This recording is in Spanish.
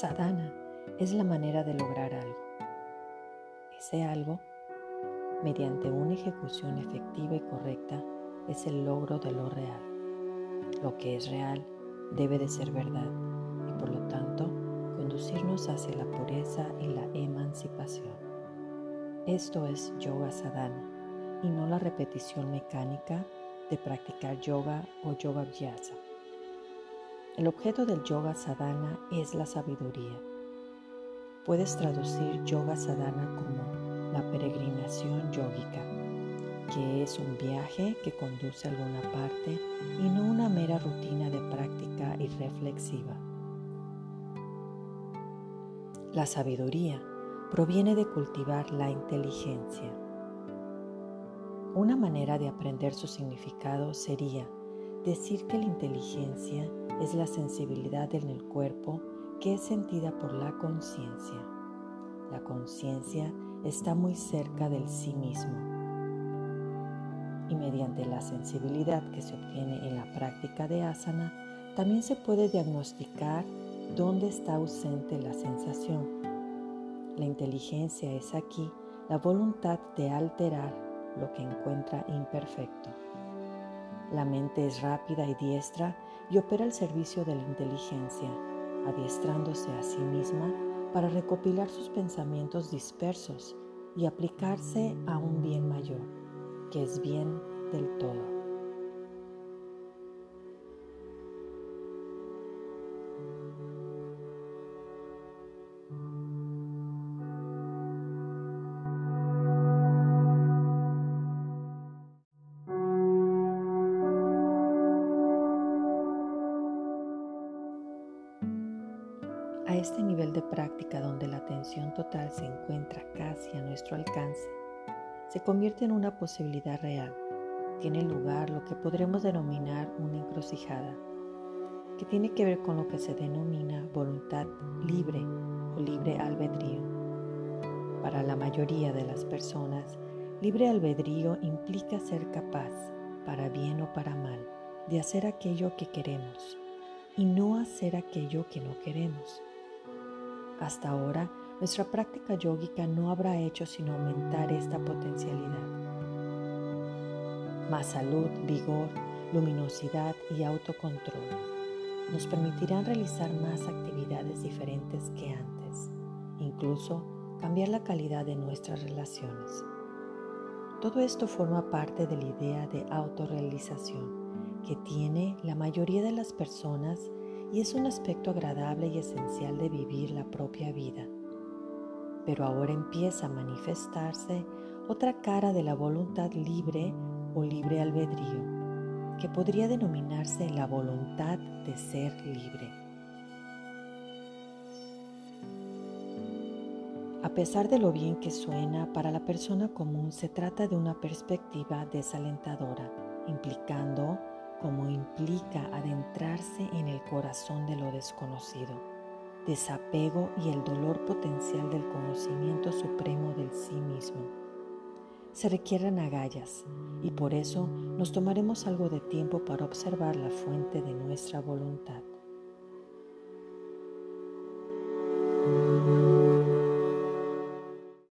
Sadhana es la manera de lograr algo. Ese algo, mediante una ejecución efectiva y correcta, es el logro de lo real. Lo que es real debe de ser verdad y por lo tanto conducirnos hacia la pureza y la emancipación. Esto es yoga sadhana y no la repetición mecánica de practicar yoga o yoga vyasa. El objeto del yoga sadhana es la sabiduría. Puedes traducir yoga sadhana como la peregrinación yógica, que es un viaje que conduce a alguna parte y no una mera rutina de práctica irreflexiva. La sabiduría proviene de cultivar la inteligencia. Una manera de aprender su significado sería decir que la inteligencia es la sensibilidad en el cuerpo que es sentida por la conciencia. La conciencia está muy cerca del sí mismo. Y mediante la sensibilidad que se obtiene en la práctica de asana, también se puede diagnosticar dónde está ausente la sensación. La inteligencia es aquí la voluntad de alterar lo que encuentra imperfecto. La mente es rápida y diestra y opera al servicio de la inteligencia, adiestrándose a sí misma para recopilar sus pensamientos dispersos y aplicarse a un bien mayor, que es bien del todo. A este nivel de práctica donde la atención total se encuentra casi a nuestro alcance, se convierte en una posibilidad real. Tiene lugar lo que podremos denominar una encrucijada, que tiene que ver con lo que se denomina voluntad libre o libre albedrío. Para la mayoría de las personas, libre albedrío implica ser capaz, para bien o para mal, de hacer aquello que queremos y no hacer aquello que no queremos. Hasta ahora, nuestra práctica yógica no habrá hecho sino aumentar esta potencialidad. Más salud, vigor, luminosidad y autocontrol nos permitirán realizar más actividades diferentes que antes, incluso cambiar la calidad de nuestras relaciones. Todo esto forma parte de la idea de autorrealización que tiene la mayoría de las personas y es un aspecto agradable y esencial de vivir la propia vida. Pero ahora empieza a manifestarse otra cara de la voluntad libre o libre albedrío, que podría denominarse la voluntad de ser libre. A pesar de lo bien que suena, para la persona común se trata de una perspectiva desalentadora, implicando como implica adentrarse en el corazón de lo desconocido, desapego y el dolor potencial del conocimiento supremo del sí mismo. Se requieren agallas y por eso nos tomaremos algo de tiempo para observar la fuente de nuestra voluntad.